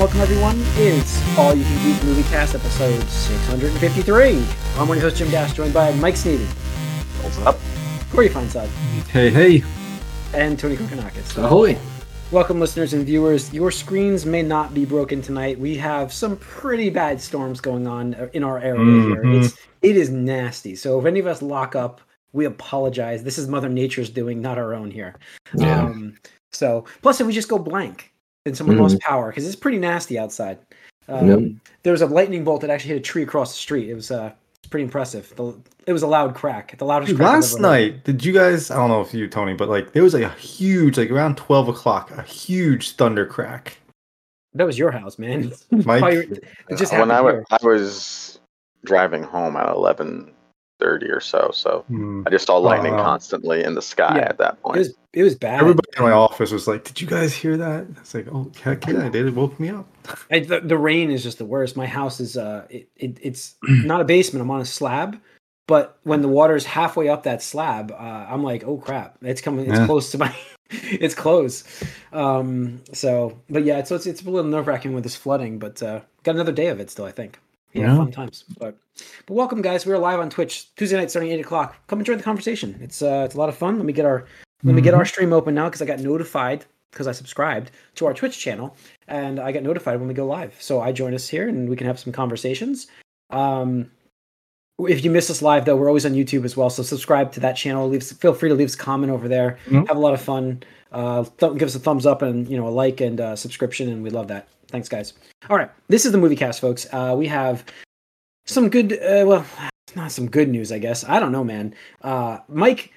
welcome everyone. It's All You Can Geek Movie Cast, episode 653. I'm one of your host, Jim Dash, joined by Mike Sneedy, What's up? Corey Feinside, Hey, hey. and Tony Kokonakis. Ahoy. Welcome, listeners and viewers. Your screens may not be broken tonight. We have some pretty bad storms going on in our area here. Mhm. It's it is nasty. So if any of us lock up, we apologize. This is Mother Nature's doing, not our own here. Yeah. Um, so plus, if we just go blank and someone Mhm. lost power because it's pretty nasty outside. Um, Yep. There was a lightning bolt that actually hit a tree across the street. It was uh, it's pretty impressive. The, it was a loud crack. The loudest Dude, crack last ever heard. night, did you guys? I don't know if you, Tony, but like there was a huge, like around twelve o'clock, a huge thunder crack. That was your house, man. Mike? Oh, it just when happened I, wa- I was driving home at eleven thirty or so, so Hmm. I just saw lightning wow. constantly in the sky Yeah. at that It point. was it was bad. Everybody in my office was like, "Did you guys hear that?" It's like, "Oh, heck yeah, I did. It woke me up." I, the, the rain is just the worst. My house is uh, it, it it's not a basement. I'm on a slab, but when the water's halfway up that slab, uh, I'm like, oh crap, it's coming. It's Yeah. close to my, it's close. Um, so, but yeah, so it's it's a little nerve wracking with this flooding, but uh, got another day of it still. I think. Yeah, Yeah. fun times. But but welcome guys. We're live on Twitch Tuesday night starting at eight o'clock. Come and join the conversation. It's uh it's a lot of fun. Let me get our let me get our stream open now because I got notified because I subscribed to our Twitch channel and I got notified when we go live. So I join us here and we can have some conversations. Um, if you miss us live, though, we're always on YouTube as well. So subscribe to that channel. Leave, feel free to leave us a comment over there. Mhm. Have a lot of fun. Uh, th- give us a thumbs up and you know a like and uh, subscription, and we love that. Thanks, guys. All right, this is the movie cast, folks. Uh, we have some good. Uh, well, not some good news, I guess. I don't know, man. Uh, Mike,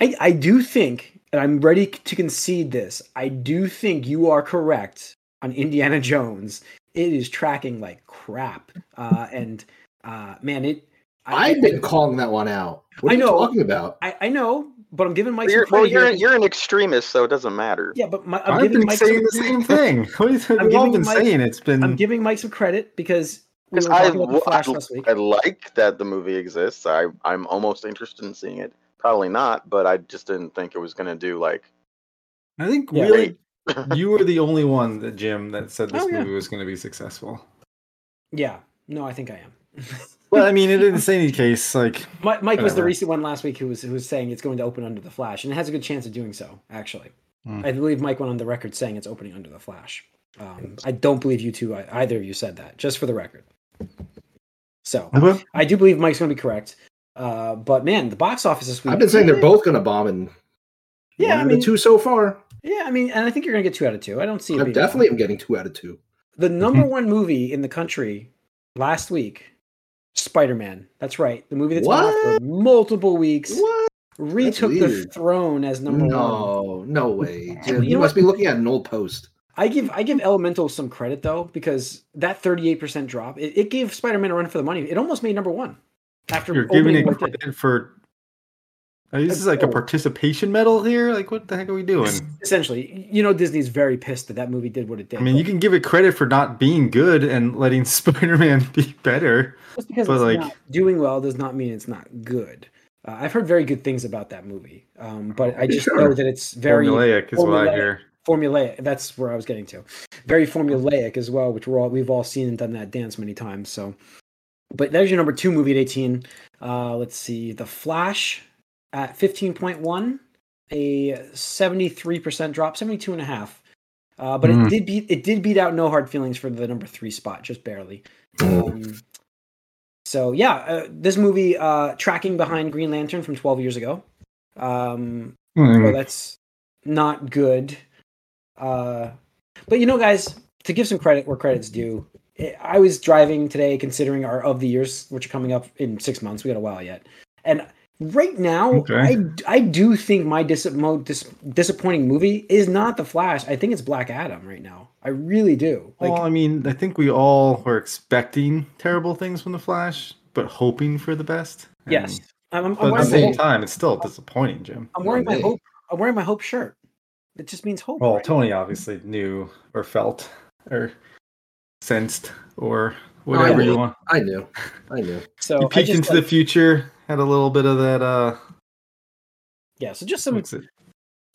I I do think, and I'm ready to concede this. I do think you are correct on Indiana Jones. It is tracking like crap, uh, and uh, man, it. I, I've been calling that one out. What I are you talking about? I, I know, but I'm giving Mike some You're, credit well, you're here. you're an extremist, so it doesn't matter. yeah, but my, I'm I've giving been Mike saying the same thing. I'm we've all giving been Mike- saying? It's been. I'm giving Mike some credit because we 'Cause were I, about the Flash I, last week. I like that the movie exists. I I'm almost interested in seeing it. Probably not, but I just didn't think it was gonna do like. I think Yeah. really, you were the only one, that Jim, that said this Oh, yeah. movie was going to be successful. Yeah, no, I think I am. Well, I mean, it didn't say any case. Like, Mike, Mike was the recent one last week who was who was saying it's going to open under the Flash, and it has a good chance of doing so. Actually, Hmm. I believe Mike went on the record saying it's opening under the Flash. Um, I don't believe you two, either of you, said that. Just for the record. So okay. I do believe Mike's going to be correct. Uh, but man, the box office this week. I've been saying they're both going to bomb, and Yeah, one I mean, the two so far. yeah, I mean, and I think you're going to get two out of two. I don't see it. I being definitely am getting two out of two. the number one movie in the country last week. Spider Man. That's right. The movie that's been out for multiple weeks What? retook the throne as number one. No, no way. You you, know must be looking at an old post. I give I give Elemental some credit though because that 38% drop it, it gave Spider-Man a run for the money. It almost made number one after You're giving it what credit for. I mean, this is like a Oh. participation medal here. Like, what the heck are we doing? Essentially, you know Disney's very pissed that that movie did what it did. I mean, you can give it credit for not being good and letting Spider-Man be better. just because but, it's like- not doing well does not mean it's not good. Uh, I've heard very good things about that movie, um, but I just Sure. know that it's very Formulaic is what I formulaic. hear. formulaic. That's where I was getting to. Very formulaic as well, which we're all we've all seen and done that dance many times. So, but there's your number two movie at 18. Uh, let's see, The Flash at 15.1, a 73% drop, 72 and a half. Uh, but it Mm. did beat it did beat out No Hard Feelings for the number three spot, just barely. Um, so yeah, uh, this movie uh, tracking behind Green Lantern from 12 years ago. Um, so that's not good. Uh, but you know, guys, to give some credit where credit's due, I- I was driving today, considering our of the years, which are coming up in six months. We got a while yet, and right now, Okay. I I do think my dis- mo- dis- disappointing movie is not the Flash. I think it's Black Adam right now. I really do. Like, well, I mean, I think we all were expecting terrible things from the Flash, but hoping for the best. And- yes, I'm, I'm, But at the same time, it's still disappointing, Jim. I'm wearing my hope. I'm wearing my hope shirt. It just means hope. Well, right? Tony obviously knew or felt or sensed or whatever you want. I knew. I knew. So You I peeked into like- the future, had a little bit of that. uh yeah. So just some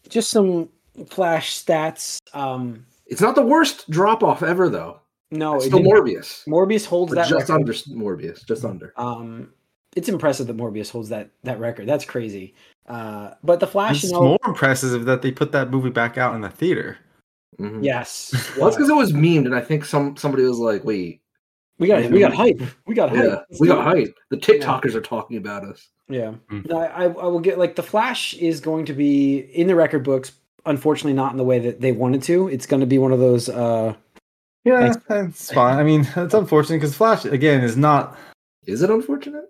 just some flash stats. Um, It's not the worst drop off ever, though. No, it's still Morbius. Morbius holds But that just record. under Morbius, just under. Um, it's impressive that Morbius holds that that record. That's crazy. Uh, but the Flash, It's you know, more impressive that they put that movie back out in the theater. Mhm. yes, Well, it's because it was memed, and I think some somebody was like, "Wait, we got we got hype. We got hype. yeah, Let's we got hype." The TikTokers are talking about us. Yeah, Mm. no, I, I will get like the Flash is going to be in the record books. Unfortunately, not in the way that they wanted to. It's going to be one of those. uh Yeah, Thanks. it's fine. I mean, it's unfortunate because Flash again is not. Is it unfortunate?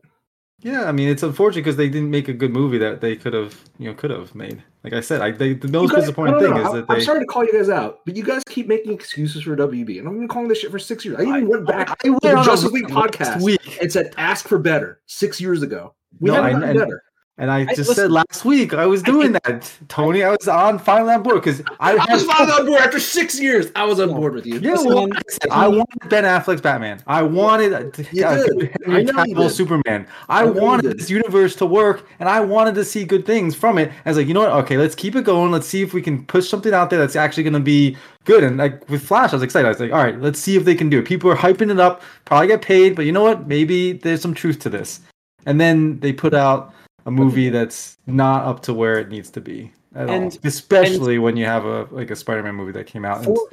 Yeah, I mean, it's unfortunate because they didn't make a good movie that they could have, you know, could have made. Like I said, I they, the most guys- disappointing thing know, is I- that I'm they. sorry to call you guys out, but you guys keep making excuses for WB, and I've been calling this shit for six years. I even went back I to went the on a Justice League podcast week, and said, "Ask for better." Six years ago, we No, haven't I- gotten better. And I just listen- said last week I was I doing that, Tony. I was on finally on board because I, I was finally on board after six years. I was on board with you. Yeah, Listen, well, I, wanted Ben Affleck's Batman. I wanted a, You a did. Uh, good Henry Cavill. Superman. I, I wanted this universe to work, and I wanted to see good things from it. I was like, you know what? Okay, let's keep it going. Let's see if we can push something out there that's actually going to be good. And like with Flash, I was excited. I was like, all right, let's see if they can do it. People are hyping it up, probably get paid, but you know what? Maybe there's some truth to this. And then they put out a movie that's not up to where it needs to be at all. And- Especially when you have a like a Spider-Man movie that came out. And, for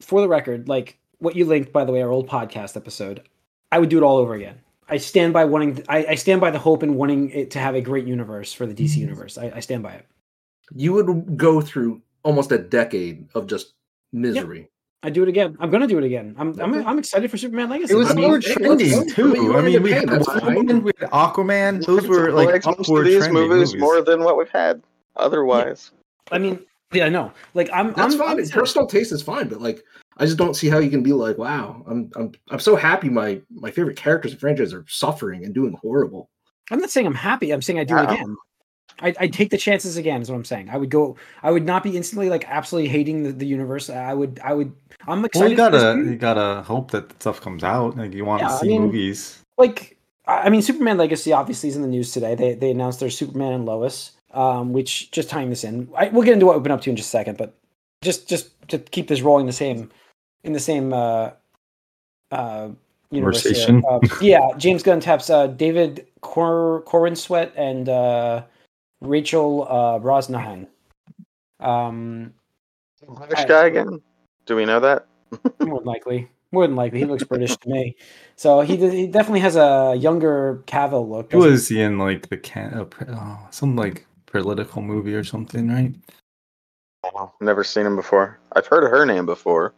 for the record, like what you linked, by the way, our old podcast episode, I would do it all over again. I stand by wanting. I, I stand by the hope and wanting it to have a great universe for the DC mm-hmm. universe. I, I stand by it. You would go through almost a decade of just misery. I do it again. I'm gonna do it again. I'm I'm, I'm excited for Superman Legacy. It was I mean, more trending too. I mean, we to had pay, that's fine. Wonder Woman, we had Aquaman. Those were like likes upward these trending movies, movies. more than what we've had otherwise. I mean, yeah, I know. Like I'm. That's I'm, fine. I'm personal taste is fine, but like I just don't see how you can be like, wow, I'm I'm I'm so happy my my favorite characters and franchises are suffering and doing horrible. I'm not saying I'm happy. I'm saying I do it again. I I take the chances again. Is what I'm saying. I would go. I would not be instantly like absolutely hating the, the universe. I would. I would. I'm excited. Well, you gotta you gotta hope that stuff comes out. Like you want Yeah, to I see mean- movies. like I I mean, Superman Legacy obviously is in the news today. They they announced their Superman and Lois, um, which just tying this in. I, we'll get into what we've been up to in just a second, but just just to keep this rolling the same in the same uh, uh, universe. Conversation. Uh, yeah, James Gunn taps uh, David Cor- Corenswet and uh, Rachel uh, Brosnahan. Um, British guy again? Do we know that? more than likely. More than likely, he looks British to me. So he he definitely has a younger Cavill look. Who he? was he in like the can uh, oh, some like political movie or something, right? Oh, never seen him before. I've heard of her name before.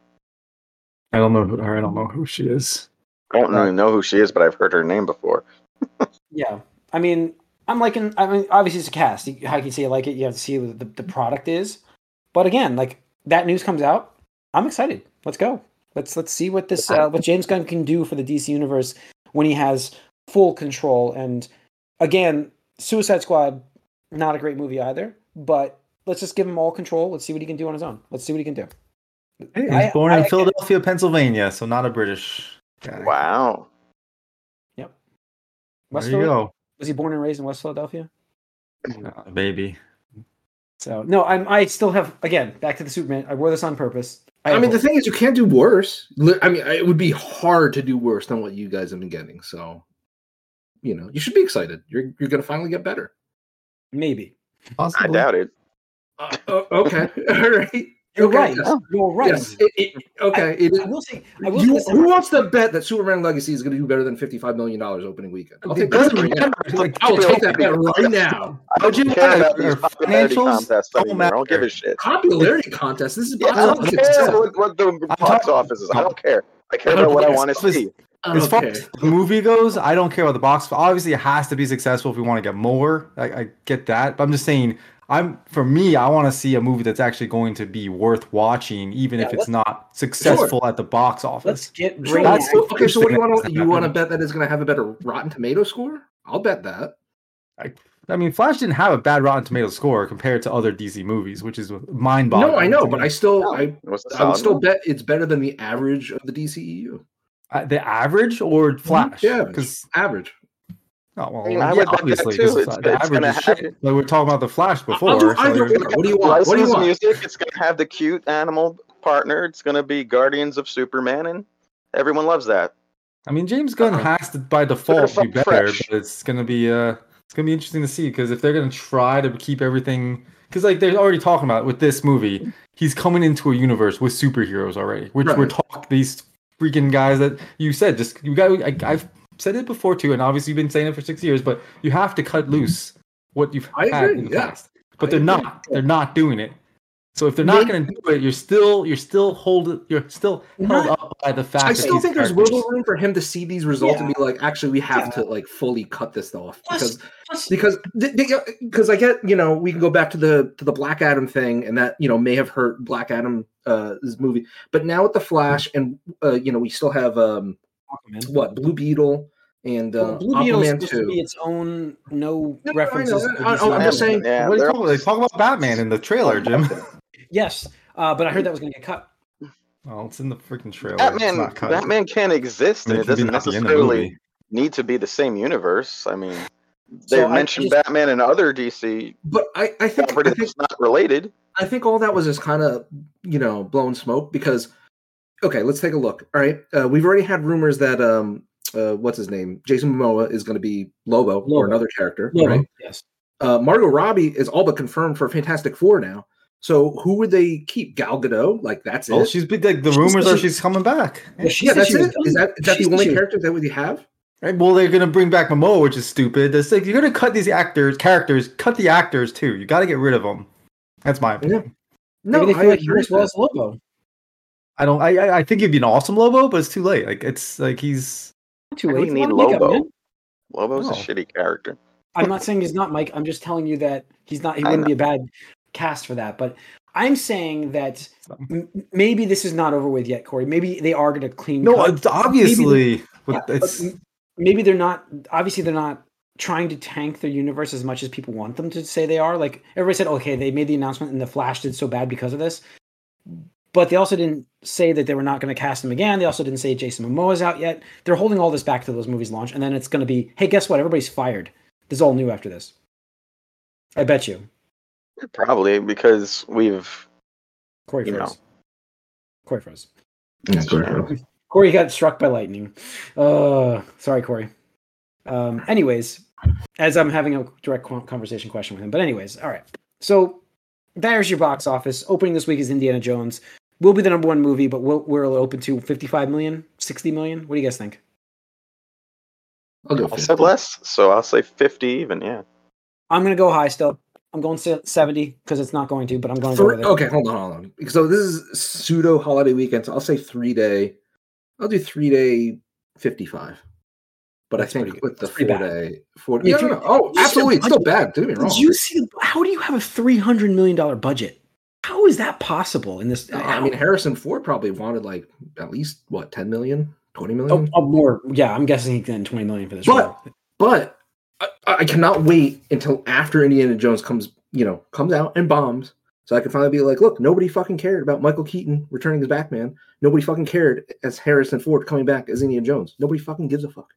I don't know who or I don't know who she is. I don't really know who she is, but I've heard her name before. Yeah, I mean, I'm liking. I mean, obviously it's a cast. You- How can you say you like it? You have to see what the, the product is. But again, like that news comes out, I'm excited. Let's go. Let's let's see what this uh, what James Gunn can do for the DC universe when he has full control. And again, Suicide Squad, not a great movie either. But let's just give him all control. Let's see what he can do on his own. Let's see what he can do. He was I- born I in get it. Philadelphia, Pennsylvania, so not a British guy. Wow. West There you Philly? go, Was he born and raised in West Philadelphia? Uh, baby. So no, I'm. I still have again back to the Superman. I wore this on purpose. I, have mean, the thing is, you can't do worse. I mean, it would be hard to do worse than what you guys have been getting. So, you know, you should be excited. You're you're gonna finally get better. maybe. I doubt it. Uh, oh, okay, all right. You're Okay, right. yes. You're right. Yes, it- it- okay. it is- I will say. I will You, say who wants to bet that Superman Legacy is going to do better than fifty-five million dollars opening weekend? I'll take It that right now. Like, I will take that bet right now. I How'd don't you care about these Your popularity financials contests don't anymore. I don't give a shit. Popularity contest. This is Yeah, box I don't office. care what, what the box office is. I don't care. I care I about what I want to Office- see. As far as the movie goes, I don't care about the box. Obviously, it has to be successful if we want to get more. I, I get that, but I'm just saying. I'm for me. I want to see a movie that's actually going to be worth watching, even Yeah, if it's not successful at the box office. Let's office. get Sure, That's- well, okay, so what do you want to? You want to bet that it's going to have a better Rotten Tomato score? I'll bet that. I I mean, Flash didn't have a bad Rotten Tomato score compared to other DC movies, which is mind-boggling. No, I know, but. I still, No, I, It was a I would still bet it's better than the average of the DCEU. Uh, the average or Flash? The average. Because Average. oh well, I mean, yeah, would bet that obviously, too. 'cause It's- the it's average is shit. have- Like we were talking about the Flash before. I'll do so either you're- What do you want? What do you want? music. It's gonna have the cute animal partner. It's gonna be Guardians of Superman, and everyone loves that. I mean, James Gunn Uh-oh. has to by default be better, fresh. but it's gonna be uh, it's gonna be interesting to see because if they're gonna try to keep everything, because like they're already talking about with this movie, he's coming into a universe with superheroes already, which we're talking these freaking guys that you said just you got. I, I've said it before too, and obviously you've been saying it for six years, but you have to cut loose what you've I had agree, in the yeah. past. But I they're agree. not. They're not doing it. So if they're not going to do it, you're still you're still hold you're still held Not- up by the fact. I still these think there's characters- wiggle room for him to see these results and be like, actually, we have Yeah. to like fully cut this off Plus- because plus- because because uh, I get you know we can go back to the to the Black Adam thing and that you know may have hurt Black Adam uh this movie, but now with the Flash and uh you know we still have um Aquaman. what Blue Beetle and uh, Well, Blue Beetle is Aquaman supposed to be its own no, No, I references. know. I, I'm just saying- Yeah, what are you they're talking about? They talk about Batman in the trailer, Jim. Yes, uh, but I heard that was going to get cut. Oh, it's in the freaking trailer. It's Batman, not. Batman can exist, I mean, and it it doesn't not be in the necessarily need to be the same universe. I mean, So they I- I mentioned just- Batman and other DC But I I think I think not related. I think all that was just kind of you know blowing smoke because okay, let's take a look. All right, uh, we've already had rumors that um uh, what's his name Jason Momoa is going to be Lobo, Lobo. or another character, No, right? Yes. Uh, Margot Robbie is all but confirmed for Fantastic Four now. So who would they keep? Gal Gadot? Like that's Oh, it? she's big. Like the She's- rumors are she's coming back. Well, she yeah, that's she it. Is done. that is that the only she character that we have? Right, well, they're gonna bring back Momoa, which is stupid. It's like you're gonna cut these actors, characters, cut the actors too. You got to get rid of them. That's my opinion. No, Maybe they I feel like he agree works well as Lobo. I don't. I I- I think he'd be an awesome Lobo, but it's too late. Like it's like he's. Not too Why do late. you It's a need lot makeup, Lobo? man. Lobo's Oh. a shitty character. I'm not saying he's not Mike. I'm just telling you that he's not. He wouldn't be a bad cast for that. But I'm saying that m- maybe this is not over with yet, Corey. Maybe they are going to clean. No, cut. it's obviously. Yeah, with- but it's m- maybe they're not. Obviously, they're not trying to tank their universe as much as people want them to say they are. Like everybody said, okay, they made the announcement and the Flash did so bad because of this. But they also didn't say that they were not going to cast him again. They also didn't say Jason Momoa's out yet. They're holding all this back to those movies launch, and then it's going to be, hey, guess what? Everybody's fired. This is all new after this. I bet you. Probably because we've Corey You froze. know. Corey froze. Yeah, correct. Corey got struck by lightning. Uh, sorry, Corey. Um, anyways, as I'm having a direct conversation question with him. But anyways, all right. So there's your box office. Opening this week is Indiana Jones. Will be the number one movie, but we'll, we're open to 55 million, 60 million. What do you guys think? I'll go. I 50. said less, so I'll say fifty even. Yeah, I'm gonna go high still. I'm going se- 70 because it's not going to, but I'm going to go with it. okay, hold on, hold on. So this is pseudo holiday weekend. So I'll say three day. I'll do three day fifty five. But That's I think with the four bad. day, four. Yeah, no, no, no. Oh, you see the absolutely, it's still bad. Don't get me wrong. Did you see? How do you have a 300 million dollar budget? How is that possible in this? I mean, Harrison Ford probably wanted like at least what 10 million, 20 Oh, million. oh, more. Yeah, I'm guessing he's getting 20 million for this. But- role. But I, I cannot wait until after Indiana Jones comes, you know, comes out and bombs. So I can finally be like, look, nobody fucking cared about Michael Keaton returning as Batman. Nobody fucking cared as Harrison Ford coming back as Indiana Jones. Nobody fucking gives a fuck.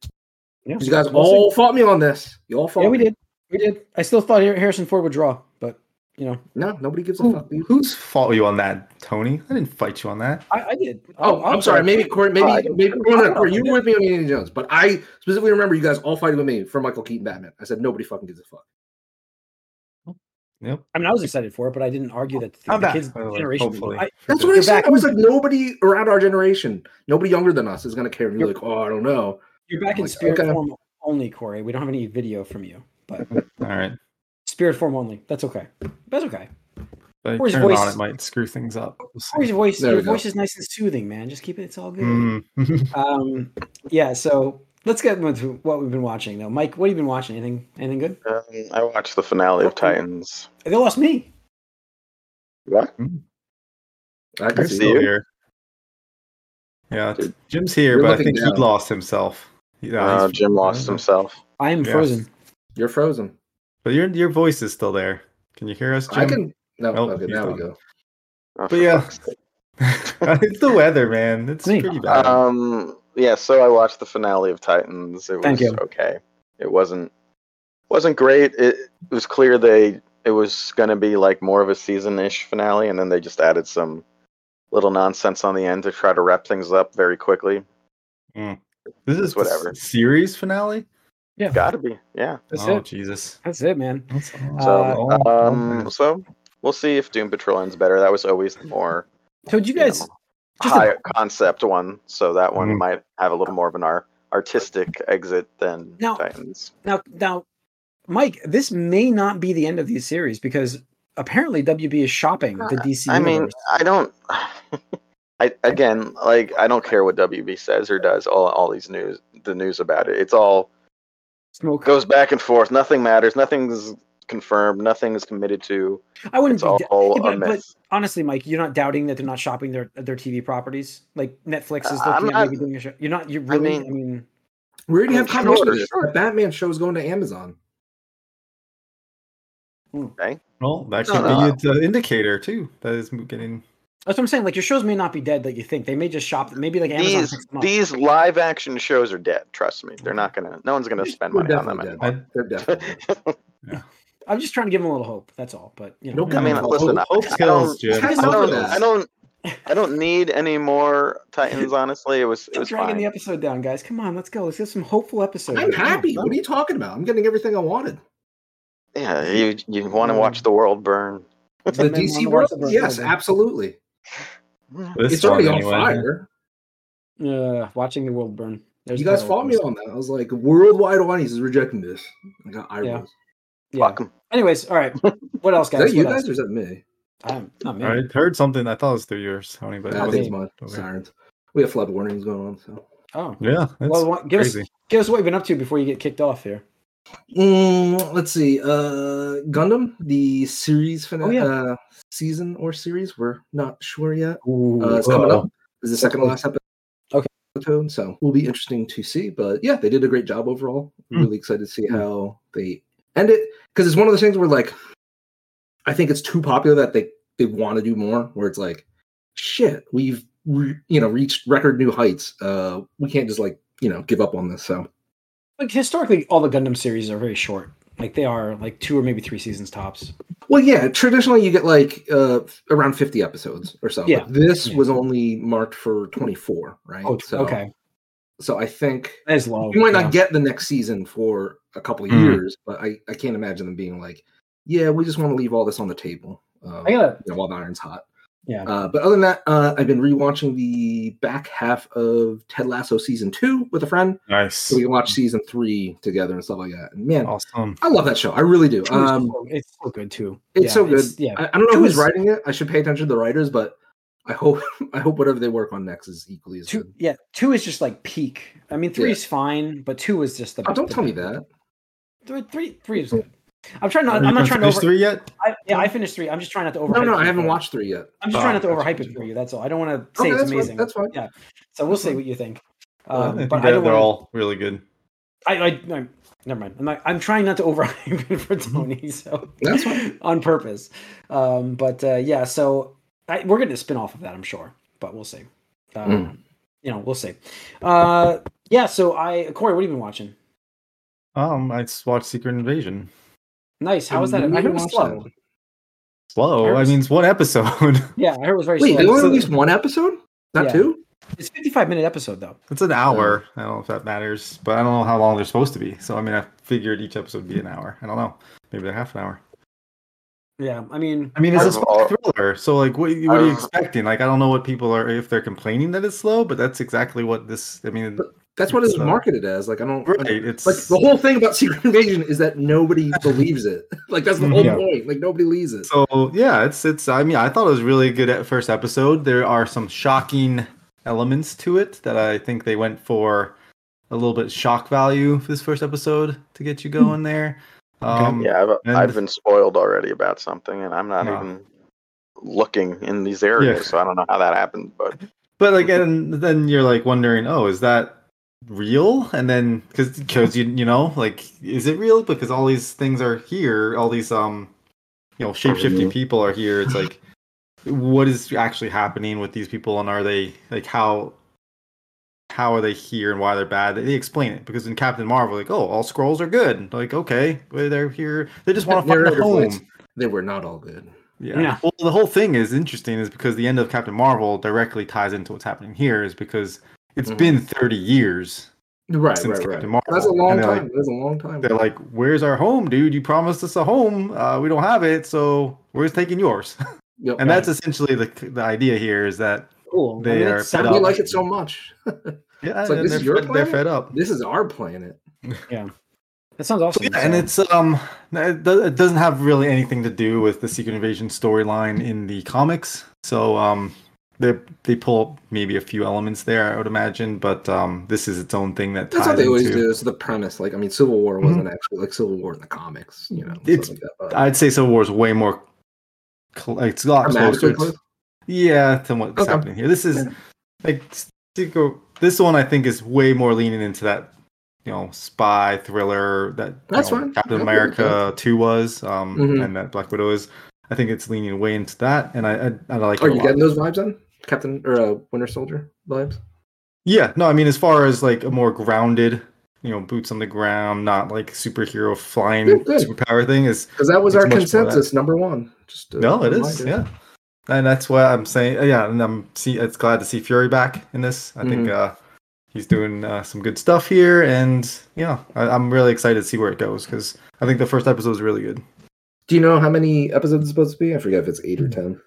yeah, 'Cause You guys we'll see. all fought me on this. You all fought. Yeah, we me. did. We did. I still thought Harrison Ford would draw, but you know, No, nobody gives a who, fuck. dude. who's fought you on that, Tony? I didn't fight you on that. I, I did. Oh, I'm sorry. Maybe Corey. Maybe I maybe don't- no, no, Corey, you were with me on Indiana Jones, but I specifically remember you guys all fighting with me for Michael Keaton Batman. I said nobody fucking gives a fuck. Yep. I mean, I was excited for it, but I didn't argue that the, I'm the back, kids' way, generation. I, That's what I said. back- I was like, nobody around our generation, nobody younger than us is gonna care. And you're You're- like, oh, I don't know. you're back in Like, spirit okay. form only, Corey. We don't have any video from you, but All right. spirit form only. That's okay. That's okay. But Corey's turn it voice- on, it might screw things up. We'll. Corey's voice, There your we go. voice is nice and soothing, man. Just keep it. It's all good. Mm. Um, yeah. So let's get into what we've been watching, though. Mike, what have you been watching? Anything? Anything good? um, I watched the finale of Titans. They lost me. What? I can You're see still you. here. Yeah, Dude. Jim's here, but I think down. he lost himself. Yeah, Uh, Jim lost himself. I am Yeah. frozen. you're frozen. But your your voice is still there. Can you hear us, Jim? I can. No, Oh, okay, he's now we go. Oh, But yeah. it's the weather, man. It's Me. pretty bad. Um. Yeah. So I watched the finale of Titans. It was Thank you. okay. It wasn't wasn't great. It, it was clear they it was going to be like more of a season-ish finale, and then they just added some little nonsense on the end to try to wrap things up very quickly. This is whatever. whatever series finale. Yeah, Got to be, yeah. That's oh it. Jesus! That's it, man. That's So, oh, um, okay. so we'll see if Doom Patrol ends better. That was always the more So, did you you guys? know, just a- high concept one. So that one Mhm. might have a little more of an ar- artistic exit than Now- Titans. Now, now, Mike, this may not be the end of these series because apparently WB is shopping the DC. Uh, I mean. I don't. I again, like, I don't care what WB says or does. All all these news, the news about it, it's all smoke. goes back and forth. Nothing matters. Nothing's confirmed. Nothing is committed to. I wouldn't It's be. all da- a but, but honestly, Mike, you're not doubting that they're not shopping their their TV properties. Like Netflix is Uh, I'm looking at not- maybe doing a show. You're not. You really? I mean, mean- We already have Sure, confirmation of sure. The Batman show is going to Amazon. Okay. Well, that Uh, could be an indicator too. That is getting. that's what I'm saying. Like your shows may not be dead like you think. They may just shop. Maybe like Amazon These picks them up. these live action shows are dead. Trust me, they're not gonna. No one's gonna spend We're money on them definitely anymore. dead. They're definitely dead. I'm just trying to give them a little hope. That's all. But you know, Nope. I mean, Hope- listen, I, hope I kills, don't, Jim. I Hope don't. I don't, I don't need any more Titans. Honestly, it was, it was dragging fine. the episode down, guys. Come on, let's go. Let's get some hopeful episodes. I'm happy. What are you talking about? I'm getting everything I wanted. Yeah, you you want to watch the world burn. The DC wanna world? Yes, absolutely. This It's already one on anyway. fire. Uh, watching the world burn. There's You guys fought me on that. I was like, worldwide audience is rejecting this. I got eye Yeah. Rolls. Yeah. Fuck 'em. Anyways, all right. What else, Is guys? that you What guys else? or is that me? I'm not me. I heard something. I thought it was through yours, Tony, but it I think it's wasn't. mine. Okay. Sirens. We have flood warnings going on. So, Oh, Yeah, well, give crazy. us give us what you've been up to before you get kicked off here. Mm, let's see. Uh, Gundam, the series Oh, finale, yeah. uh, season or series. We're not sure yet. Ooh, Uh, it's coming Uh-oh. up. This is the second to last episode. Okay. Episode, so will be interesting to see. But yeah, they did a great job overall. Hmm. Really excited to see Hmm. how they end it because it's one of those things where like, I think it's too popular that they they want to do more. Where it's like, shit, we've re- you know reached record new heights. Uh, we can't just like you know give up on this. So like historically, all the Gundam series are very short. Like they are like two or maybe three seasons tops. Well, yeah. Traditionally, you get like uh around fifty episodes or so. but Yeah, this yeah. was only marked for twenty four, right? Oh, so, okay. So I think is low. you might yeah. not get the next season for a couple of Mm. years, but I I can't imagine them being like, yeah, we just want to leave all this on the table. Um, I gotta. you know, while the iron's hot. Yeah. Uh, but other than that, uh, I've been rewatching the back half of Ted Lasso season two with a friend, Nice. so we can watch season three together and stuff like that. And man, Awesome. I love that show. I really do. Um, it's so good too. it's Yeah, so good. yeah. I, I don't know who's writing it. I should pay attention to the writers, but I hope I hope whatever they work on next is equally as Two, good. yeah, two is just like peak. I mean, three Yeah. is fine, but two is just the. Oh, don't the- tell me that. Three, three, three is good. I'm trying not. I'm not trying to finish over. three yet? I, yeah, I finished three. I'm just trying not to over. No, no, I haven't for watched three yet. I'm just Oh, trying not to overhype it for you. That's all. I don't want to say Okay, it's that's fine. amazing. That's fine. Yeah. So we'll see what you think. I Um, think but I they're, don't they're want. all really good. I, I, no, never mind. I'm not. I'm trying not to overhype it for Tony. So That's fine. on purpose. Um, but uh, yeah, so I, we're going to spin off of that, I'm sure. But we'll see. Um, Mm. You know, we'll see. Uh, yeah. So I, Corey, what have you been watching? Um, I just watched Secret Invasion. Nice. How was that? I heard it was slow. that. Slow. I Paris? mean, it's one episode. Yeah, I heard it was very Wait, they slow. only so- released one episode, not Yeah. two. It's 55 minute episode though. it's an hour. I don't know if that matters, but I don't know how long they're supposed to be. So I mean, I figured each episode would be an hour. I don't know. Maybe they're half an hour. Yeah, I mean, I mean, it's a I've spy al- thriller, so like, what, what are you expecting? Like, I don't know what people are if they're complaining that it's slow, but that's exactly what this. I mean, But That's what it's It's, uh, marketed as. Like I don't. right? It's Like the whole thing about Secret Invasion is that nobody believes it. Like that's the whole Yeah. point. Like nobody believes it. So yeah, it's it's. I mean, I thought it was really good at first episode. There are some shocking elements to it that I think they went for a little bit shock value for this first episode to get you going there. Um, Yeah, I've, and- I've been spoiled already about something, and I'm not Yeah. even looking in these areas, Yeah. so I don't know how that happened. But But like, and then you're like wondering, oh, is that real? And then because because you you know like, is it real? Because all these things are here, all these um, you know, shape shifting people are here. It's like, what is actually happening with these people, and are they like how? How are they here and why they're bad? They explain it because in Captain Marvel, like, oh, all Skrulls are good. Like, okay, they're here. They just want to find a home. voice. They were not all good. Yeah. Yeah. Well, the whole thing is interesting is because the end of Captain Marvel directly ties into what's happening here is because it's Mhm. been 30 years. Right, Since right, right. Captain Marvel. That's a long time. like- That's a long time. They're like, "Where's our home, dude? You promised us a home. Uh, we don't have it, so we're taking yours." Yep. and that's essentially the the idea here is that Cool. They are that fed sounds- up. we like it so much. yeah, It's like, this they're, is your fed, they're fed up. this is our planet. Yeah. That sounds awesome. Yeah, and it's um, it it doesn't have really anything to do with the Secret Invasion storyline in the comics. So um, they they pull up maybe a few elements there, I would imagine, but um, this is its own thing that That's ties what they always into. do. It's the premise. Like, I mean, Civil War wasn't actually like Civil War in the comics. You know, It's- like that, but- I'd say Civil War is way more. Cl- it's a lot closer. close? to- yeah, to what's Okay. happening here. This is Yeah. like Secret- this one. I think is way more leaning into that. You know, spy thriller that you That's know. Captain America Two was, um, Mhm. and that Black Widow is. I think it's leaning way into that, and I I, I like. Are you lot. getting those vibes on Captain or uh, Winter Soldier vibes? Yeah, no, I mean, as far as like a more grounded, you know, boots on the ground, not like superhero flying Good, good. superpower thing is. Because that was our much more that. consensus, number one. Just No, it is. Yeah, and that's why I'm saying. uh, Yeah, and I'm see. It's glad to see Fury back in this. I think Mm-hmm. uh, he's doing uh, some good stuff here, and yeah, I, I'm really excited to see where it goes because I think the first episode was really good. Do you know how many episodes it's supposed to be? I forget if it's eight or ten.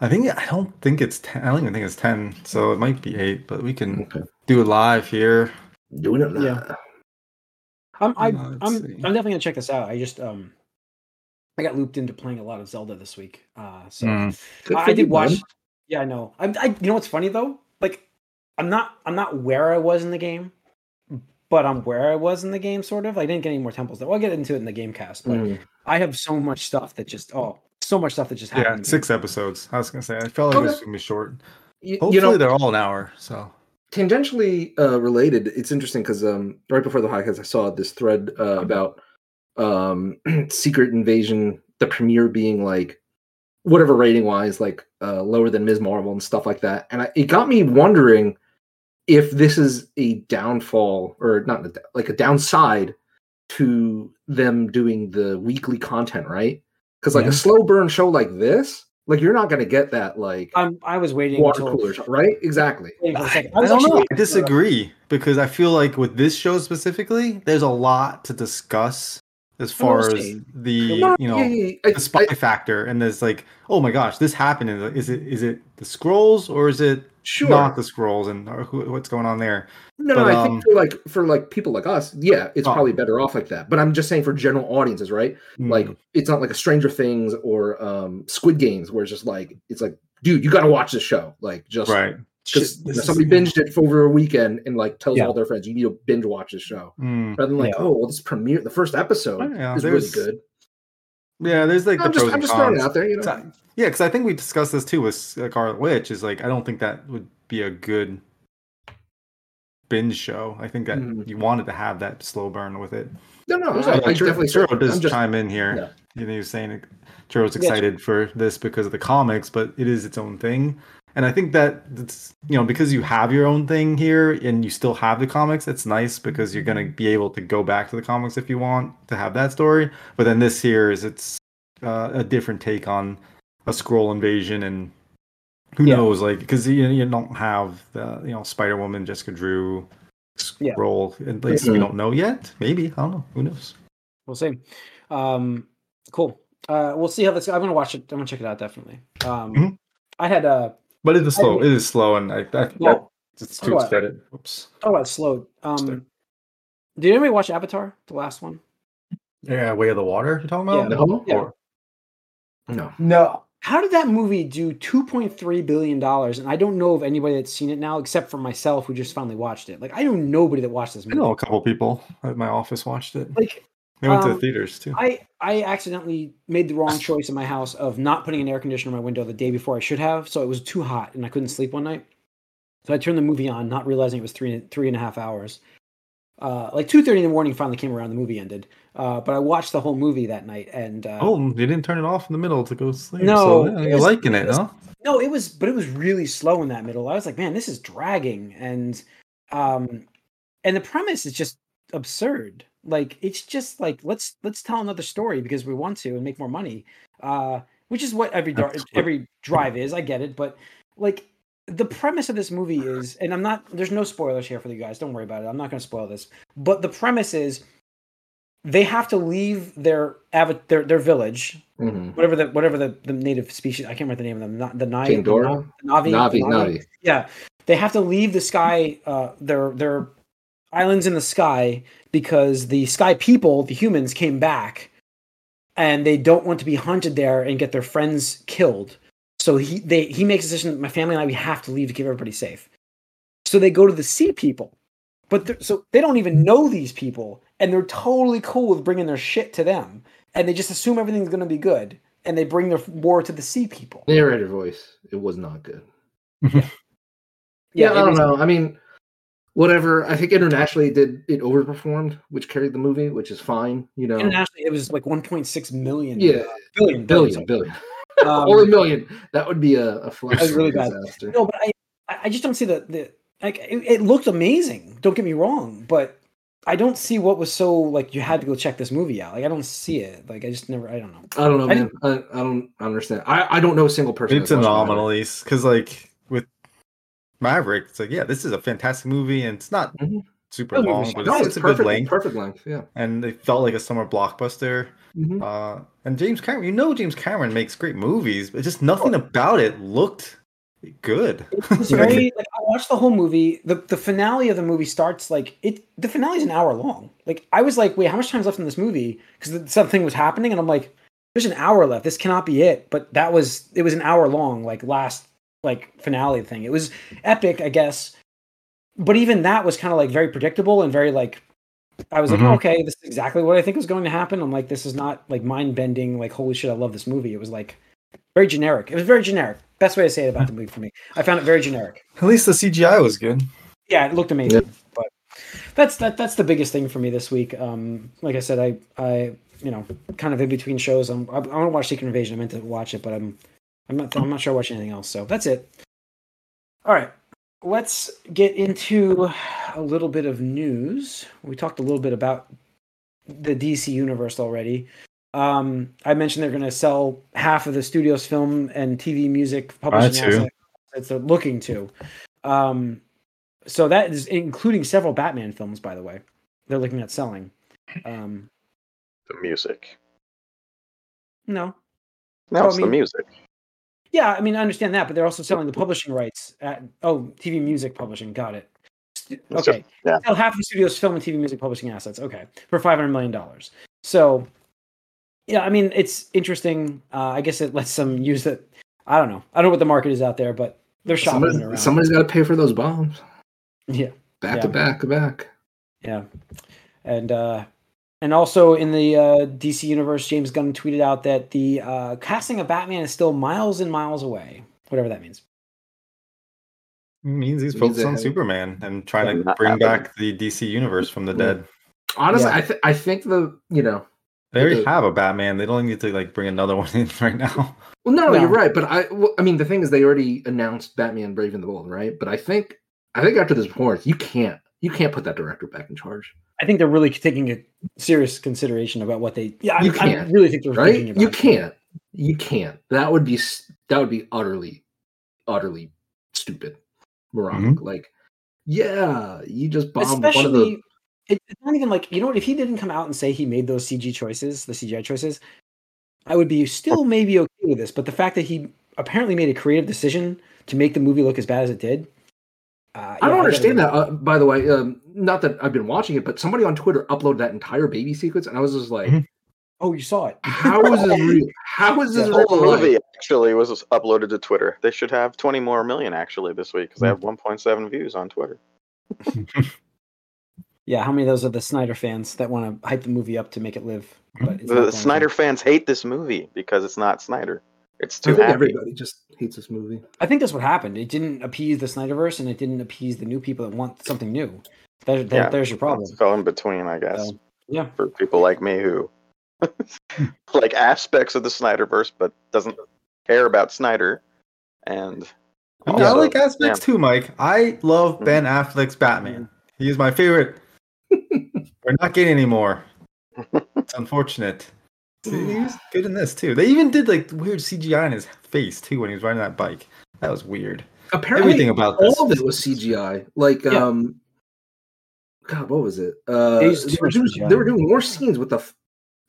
I think I don't think it's ten. I don't even think it's ten, so it might be eight. But we can Okay. do it live here. Doing it now. Yeah. I'm I, I'm see. I'm definitely gonna check this out. I just um I got looped into playing a lot of Zelda this week. Uh so Mm. Good I, for I did you, watch bud. Yeah, I know. I, I you know what's funny though? Like I'm not I'm not where I was in the game, but I'm where I was in the game sort of. I didn't get any more temples though. I'll get into it in the game cast, but Mm. I have so much stuff that just oh so much stuff that just happened. Yeah, six episodes. I was gonna say. I felt like it was Okay. gonna be short. You, Hopefully, you know, they're all an hour. So tangentially uh, related, it's interesting because um, right before the podcast, I saw this thread uh, about um, Secret Invasion, the premiere being like whatever rating wise, like uh, lower than Ms. Marvel and stuff like that, and I, it got me wondering if this is a downfall or not a, like a downside to them doing the weekly content, right? Because like Yeah. a slow burn show like this, like you're not going to get that like I'm I was waiting water until cooler, show, right? Exactly. waiting I, I don't know. I disagree because I feel like with this show specifically, there's a lot to discuss as far as the No, you know yeah, yeah, yeah. the spy I- factor, and there's like, oh my gosh, this happened. Is it is it the Skrulls or is it sure. not the Skrulls, and or who, what's going on there? No, But, no, I um, think for like for like people like us, yeah, it's Oh. probably better off like that. But I'm just saying for general audiences, right? Like Mm, it's not like a Stranger Things or um Squid Games where it's just like it's like, dude, you got to watch this show. Like just right. Because Shit, this is- somebody binged it for over a weekend and like tells Yeah. all their friends, you need to binge watch this show. Mm, Rather than like, Yeah. oh, well, this premiere, the first episode Oh, yeah, is really good. yeah, there's like I'm the just, I'm just throwing it out there, you know. Yeah, because I think we discussed this too with Scarlet Witch. Is like I don't think that would be a good binge show. I think that Mhm. you wanted to have that slow burn with it. No, no, I, I Churro definitely. Churro does just, chime in here. yeah. You know, he was saying Churro's Yeah, excited for this because of the comics, but it is its own thing. And I think that it's you know because you have your own thing here and you still have the comics, it's nice because you're gonna be able to go back to the comics if you want to have that story. But then this here is it's uh, a different take on a Skrull invasion and who Yeah. knows like because you, you don't have the you know Spider Woman, Jessica Drew, Yeah. Skrull. At least we don't know yet. Maybe I don't know. Who knows? We'll see. Um, cool. Uh, we'll see how this. I'm gonna watch it. I'm gonna check it out definitely. Um, Mhm. I had uh, But it is I slow. It is slow, and I, that, well, It's How to do its I- credit. Oops. talk about slow. Um, did anybody watch Avatar, the last one? Yeah, Way of the Water. You're talking Yeah. about? No, Yeah. Or- no. No. How did that movie do 2.3 billion dollars? And I don't know of anybody that's seen it now, except for myself, who just finally watched it. Like I know nobody that watched this I movie. know a couple people at my office watched it. Like They went to um, the theaters too. I I accidentally made the wrong choice in my house of not putting an air conditioner in my window the day before I should have, so it was too hot and I couldn't sleep one night. So I turned the movie on, not realizing it was three three and a half hours. Uh, like two thirty in the morning, finally came around. The movie ended, uh, but I watched the whole movie that night. And uh, oh, you didn't turn it off in the middle to go sleep. No, so, yeah, you're was- liking it it, was- huh? no, it was, but it was really slow in that middle. I was like, man, this is dragging, and um, and the premise is just absurd. Like it's just like let's let's tell another story because we want to and make more money. Uh, which is what every dar- every drive is. I get it, but like the premise of this movie is, and I'm not. There's no spoilers here for you guys. Don't worry about it. I'm not going to spoil this. But the premise is, they have to leave their avi- their their village, Mhm. whatever the whatever the, the native species. I can't remember the name of them. Not the Nai, Navi, Navi, Navi. Navi. Yeah, they have to leave the sky, uh, their their islands in the sky because the sky people, the humans, came back, and they don't want to be hunted there and get their friends killed. So he they he makes a decision. That my family and I we have to leave to keep everybody safe. So they go to the sea people, but so they don't even know these people, and they're totally cool with bringing their shit to them, and they just assume everything's going to be good, and they bring their war to the sea people. Narrator voice. It was not good. Yeah, Yeah, it I don't was- know. I mean, whatever. I think internationally it did it overperformed, which carried the movie, which is fine. You know, Internationally, it was like 1.6 million. yeah, billion, billion, billion, Um, only million. That would be a, a flash was really bad. no, but I, I- I just don't see the the like. It, it looked amazing. Don't get me wrong, but I don't see what was so like you had to go check this movie out. Like I don't see it. Like I just never. I don't know. I don't know, I man. I, I don't understand. I, I don't know a single person. It's that's watched anomalies because like with Maverick, it's like yeah, this is a fantastic movie and it's not Mhm. super Oh, long, but No, it's, it's, a perfect. good length, Perfect length. Yeah. and it felt like a summer blockbuster. Mhm. Uh, and James Cameron, you know, James Cameron makes great movies, but just nothing about it looked good. It's very. Like, I watched the whole movie. the The finale of the movie starts like it. The finale is an hour long. Like I was like, wait, how much time's left in this movie? Because something was happening, and I'm like, there's an hour left. This cannot be it. But that was. It was an hour long. Like last like finale thing. It was epic, I guess. But even that was kind of like very predictable and very like. I was like, Mhm. okay, this is exactly what I think was going to happen. I'm like, this is not like mind bending. Like, holy shit, I love this movie. It was like very generic. It was very generic. Best way to say it about the movie for me. I found it very generic. At least the CGI was good. Yeah, it looked amazing. But that's that that's the biggest thing for me this week. Um, like I said, I I you know kind of in between shows. I'm I, I want to watch Secret Invasion. I meant to watch it, but I'm I'm not I'm not sure I watch anything else. So that's it. All right, let's get into a little bit of news. We talked a little bit about the DC universe already. Um, I mentioned they're going to sell half of the studio's film and TV music publishing too. assets that they're looking to. Um, so that is including several Batman films, by the way. They're looking at selling. Um, The music. no, No, it's I mean- the music. Yeah, I mean I understand that, but they're also selling the publishing rights. At, oh, TV music publishing, got it. Okay, yeah. sell half the studio's film and TV music publishing assets. Okay, for five hundred million dollars. So, yeah, I mean it's interesting. Uh, I guess it lets them use that. I don't know. I don't know what the market is out there, but they're shopping Somebody's, around. somebody's got to pay for those bombs. Yeah. Back Yeah. to back to back. Yeah, and uh, and also in the uh, DC universe, James Gunn tweeted out that the uh, casting of Batman is still miles and miles away. Whatever that means. It means he's Means focused on Superman and trying Yeah, to bring happening. back the DC universe from the Yeah. dead. Honestly, Yeah. I th- I think the you know They already The- have a Batman. They don't need to like bring another one in right now. Well, no, No. you're right, but I, well, I mean, the thing is, they already announced Batman: Brave and the Bold, right? But I think, I think after this performance, you can't, you can't put that director back in charge, I think they're really taking a serious consideration about what they. Yeah, You I can't, really think they're right? thinking about You it. can't, you can't. That would be, that would be utterly, utterly stupid, moronic. Mm-hmm. Like, yeah, you just bombed one of Especially, the. it's not even like you know what? If he didn't come out and say he made those CG choices, the CGI choices, I would be still maybe okay with this. But the fact that he apparently made a creative decision to make the movie look as bad as it did, uh, I don't understand that. Uh, by the way, um, not that I've been watching it, but somebody on Twitter uploaded that entire baby sequence, and I was just like, Mhm. Oh, you saw it? "How is this real? How is this The real?" whole life? movie actually was uploaded to Twitter. They should have 20 more million actually this week because they have 1.7 views on Twitter. Yeah. How many of those are the Snyder fans that want to hype the movie up to make it live? But it's The. Snyder fans hate this movie because it's not Snyder. It's I too think happy. everybody just hates this movie. I think that's what happened. It didn't appease the Snyderverse, and it didn't appease the new people that want something new. There, there- Yeah, there's your problem. It's fell in between, I guess, So, yeah. for people like me who like aspects of the Snyderverse but doesn't care about Snyder. And I Also, like aspects yeah. too, Mike. I love Mhm. Ben Affleck's Batman. He is my favorite. We're not getting any more. It's unfortunate. See, he was good in this too. They even did like weird CGI on his face too when he was riding that bike. That was weird. Apparently, Everything about this. all of it was CGI. Like, Yeah. um, God, what was it? Uh, They used they, too were doing, they were doing more scenes with the. f-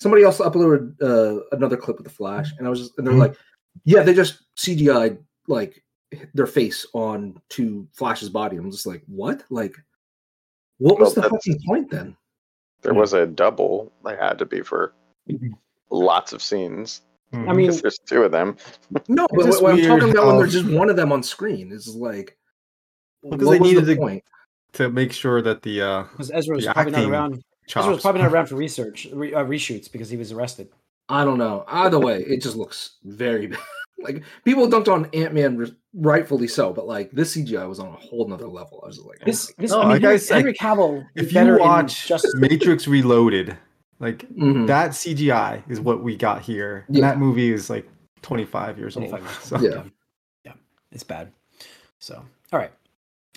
Somebody else uploaded uh, another clip with the Flash, and I was just, and they're Mhm. like, "Yeah, they just CGI'd like their face on to Flash's body." I'm just like, "What? Like, what was Well, the fucking point then?" There was a double. They had to be for lots of scenes. I mean, there's two of them. No, but what, what I'm talking weird about when there's just one of them on screen is like, Because what they was the to- point? to make sure that the uh Because Ezra was probably not acting around. Ezra was probably not around for research, re, uh, reshoots because he was arrested. I don't know. Either way, it just looks very bad. like people dunked on Ant Man, rightfully so, but like this CGI was on a whole nother level. I was like, oh This, my this, No, I mean, like I Henry, said, Henry Cavill. if you in watch Justice Matrix Reloaded, like Mhm. that CGI is what we got here. And that movie is like 25 years 25 old. years So, old. Yeah. yeah, it's bad. So, all right.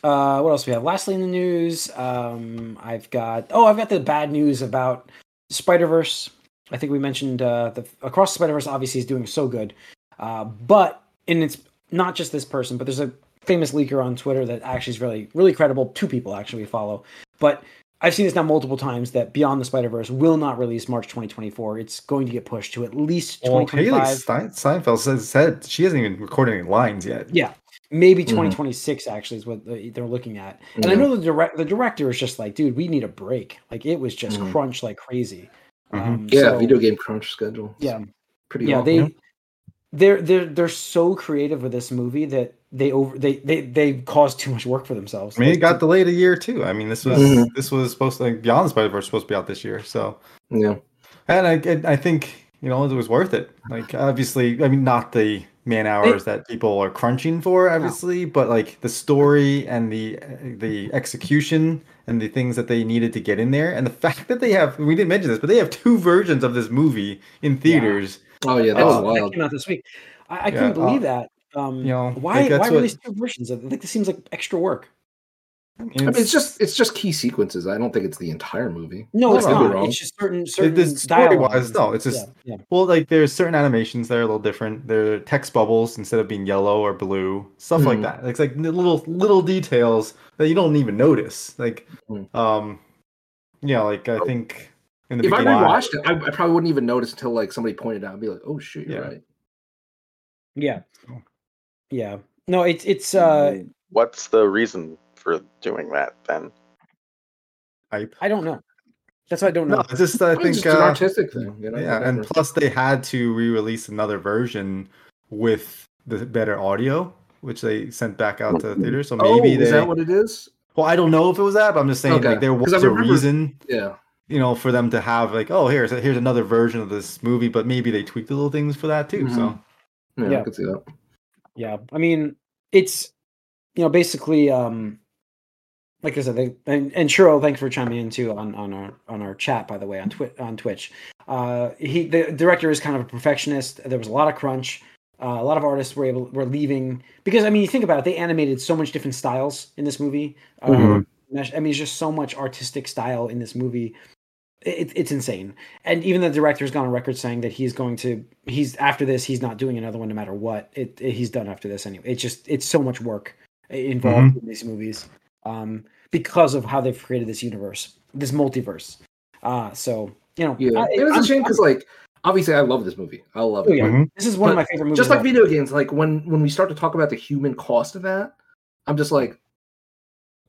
Uh, what else we have? Lastly, in the news, um, I've got oh, I've got the bad news about Spider Verse. I think we mentioned uh, the Across the Spider Verse obviously is doing so good, uh, but and it's not just this person, but there's a famous leaker on Twitter that actually is really really credible. Two people actually we follow, but I've seen this now multiple times that Beyond the Spider Verse will not release March 2024. It's going to get pushed to at least Well, Hailee 2025. Stein- Steinfeld says, said she hasn't even recorded any lines yet. Yeah, maybe Mhm. 2026 actually is what they- they're looking at. And I Yeah. know the direct the director is just like, dude, we need a break. Like it was just Mhm. crunch like crazy. Mhm. Um, yeah, so, video game crunch schedule. It's Yeah, pretty. yeah. awful. They they're they're they're so creative with this movie that they over they they they caused too much work for themselves. I mean, it got delayed a year too. I mean, this was Mhm. this was supposed to like, Beyond the Spider Verse supposed to be out this year. So, yeah. and I I think you know it was worth it. Like obviously, I mean, not the man hours that people are crunching for, obviously, but like the story and the the execution and the things that they needed to get in there, and the fact that they have we didn't mention this, but they have two versions of this movie in theaters. Oh yeah, that that, was Oh, that wild. came out this week. I, I Yeah, couldn't believe uh, that. Um, you know, why like, that's why what- release two versions? I think this seems like extra work. I mean, I mean, it's just it's just key sequences. I don't think it's the entire movie. No, it's could be not. wrong. It's just certain certain the story wise, no, it's just yeah, yeah. Well, like there's certain animations that are a little different. They're text bubbles instead of being yellow or blue, stuff like Mhm. that. It's like little little details that you don't even notice. Like, Mhm. um, yeah, like I think in the If I beginning, rewatched it, I, I probably wouldn't even notice until like somebody pointed out and be like, "Oh shoot, you're Yeah. right." Yeah. Yeah. No, it's it's uh What's the reason for doing that then? hype. I don't know. That's what I don't No, know. it's just I It's think just an uh, artistic thing, you know. yeah, and plus they had to re-release another version with the better audio, which they sent back out to theaters. So oh, maybe is that what it is? well, I don't know if it was that, but I'm just saying Okay, like there was I a remember- reason Yeah, you know, for them to have like, oh, here's here's another version of this movie, but maybe they tweaked the little things for that too. So yeah, Yeah. I could see that. Yeah. I mean, it's you know, basically um like I said, they, and and Churro, thanks for chiming in too on, on our on our chat by the way on Twi- on Twitch. Uh, he the director is kind of a perfectionist. There was a lot of crunch. Uh, a lot of artists were able were leaving because I mean, you think about it, they animated so much different styles in this movie. Um, Mhm. mesh- I mean, there's just so much artistic style in this movie. It, it's insane. And even the director's gone on record saying that he's going to he's after this he's not doing another one no matter what. It, it- he's done after this anyway. It's just it's so much work involved in these movies um, because of how they've created this universe, this multiverse. Uh, so you know, Yeah, I- it was I'm- a shame because like obviously I love this movie. I love Oh, it. yeah. Mhm. this is one of my favorite movies. Just like all video games, like when when we start to talk about the human cost of that, I'm just like,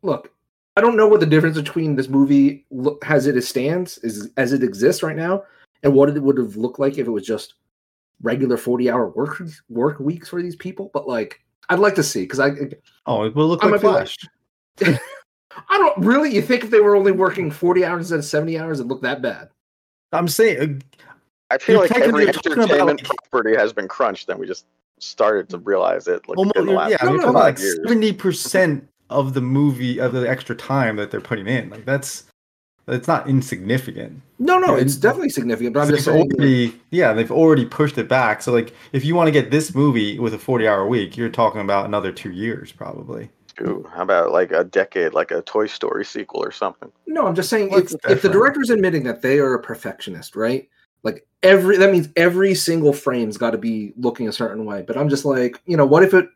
look, I don't know what the difference between this movie lo- as it stands is as it exists right now, and what it would have looked like if it was just regular 40 hour work work weeks for these people. But like, I'd like to see because I oh, it will look I like might be like- Flash. I don't really. You think if they were only working 40 hours instead of 70 hours, it looked that bad? I'm saying uh, I feel like every talking about, entertainment like- property has been crunched, and we just started to realize it like, almost in the last yeah, No, you're no, talking about like seventy percent of the movie of the extra time that they're putting in. Like that's that's not insignificant. No, no, Yeah, it's and- definitely significant. But I'm They've just saying, already, yeah, they've already pushed it back. So like, if you want to get this movie with a forty-hour week, you're talking about another two years probably. Ooh, how about like a decade, like a Toy Story sequel or something? No, I'm just saying if, if the different? director's admitting that they are a perfectionist, right? Like every that means every single frame's got to be looking a certain way. But I'm just like, you know, what if it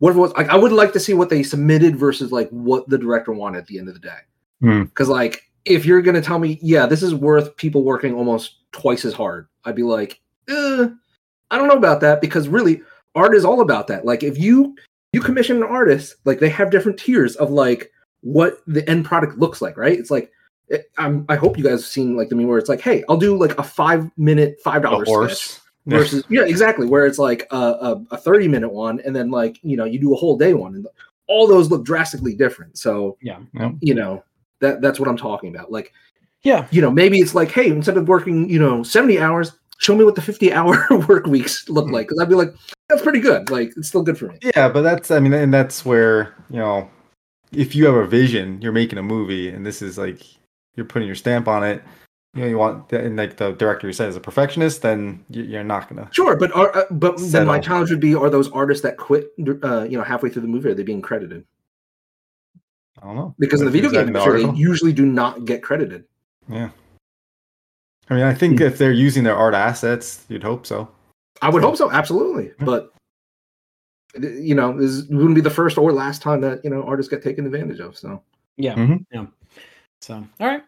what was like I would like to see what they submitted versus like what the director wanted at the end of the day. Hmm. Because like if you're gonna tell me, yeah, this is worth people working almost twice as hard, I'd be like, eh, I don't know about that because really art is all about that. Like if you you commission an artist, like they have different tiers of like what the end product looks like, right? It's like it, I'm, I hope you guys have seen like the meme where it's like, hey, I'll do like a five minute five A dollar horse. Yeah. Versus yeah. exactly where it's like a, a, a 30 minute one and then like you know you do a whole day one and all those look drastically different so Yeah. Yep. you know that that's what i'm talking about like Yeah. you know maybe it's like hey instead of working you know 70 hours show me what the 50 hour work weeks look Hmm. like because i'd be like that's pretty good like it's still good for me Yeah, but that's I mean, and that's where you know, if you have a vision, you're making a movie, and this is like you're putting your stamp on it. You know, you want and like the director says, a perfectionist, then you- you're not gonna. sure but are uh, but then my challenge would be are those artists that quit uh, you know halfway through the movie are they being credited I don't know because in the video game in the they usually do not get credited Yeah. I mean, I think if they're using their art assets, you'd hope so. I would hope so, absolutely. Yeah. But you know, this wouldn't be the first or last time that you know artists get taken advantage of. So Yeah. Mhm. Yeah. So, all right.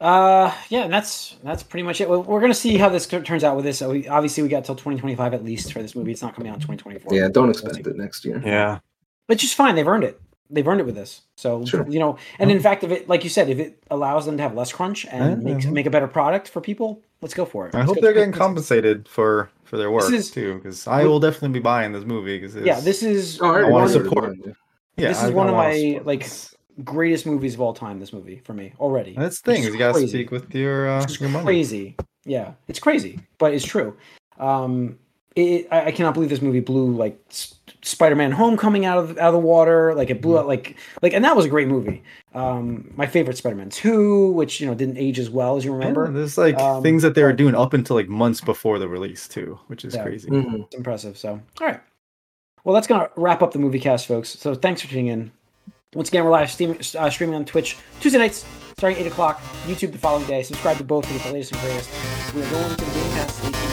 Uh, yeah, and that's that's pretty much it. We're, we're gonna see how this turns out with this. So we, obviously, we got till 2025 at least for this movie. It's not coming out in 2024. yeah, don't expect it next year. Yeah. Which is fine. They've earned it. They've earned it with this. So Sure. you know, and in fact, if it, like you said, if it allows them to have less crunch and Yeah, make make a better product for people, let's go for it. I Let's hope they're getting let's- compensated for for their work is- too, because I will definitely be buying this movie. Because Yeah, this is Oh, I, I wanna support- ordered yeah, this is I- one of my, like, this. Greatest movies of all time. This movie for me already. And That's the thing It's is you gotta crazy. speak with your uh, your money. crazy. Yeah, it's crazy, but it's true. Um, it, I, I cannot believe this movie blew like S- Spider-Man: Homecoming out of out of the water. Like it blew Mm-hmm. out like like, and that was a great movie. Um, my favorite Spider-Man Two, which you know didn't age as well as you Yeah, remember. there's like Um, things that they were doing up until like months before the release too, which is Yeah. crazy. Mhm. It's impressive. So, all right. Well, that's gonna wrap up the Moviecast, folks. So, thanks for tuning in. Once again, we're live streaming, uh, streaming on Twitch Tuesday nights, starting eight o'clock. YouTube the following day. Subscribe to both to get the latest and greatest. We are going to the Game Pass.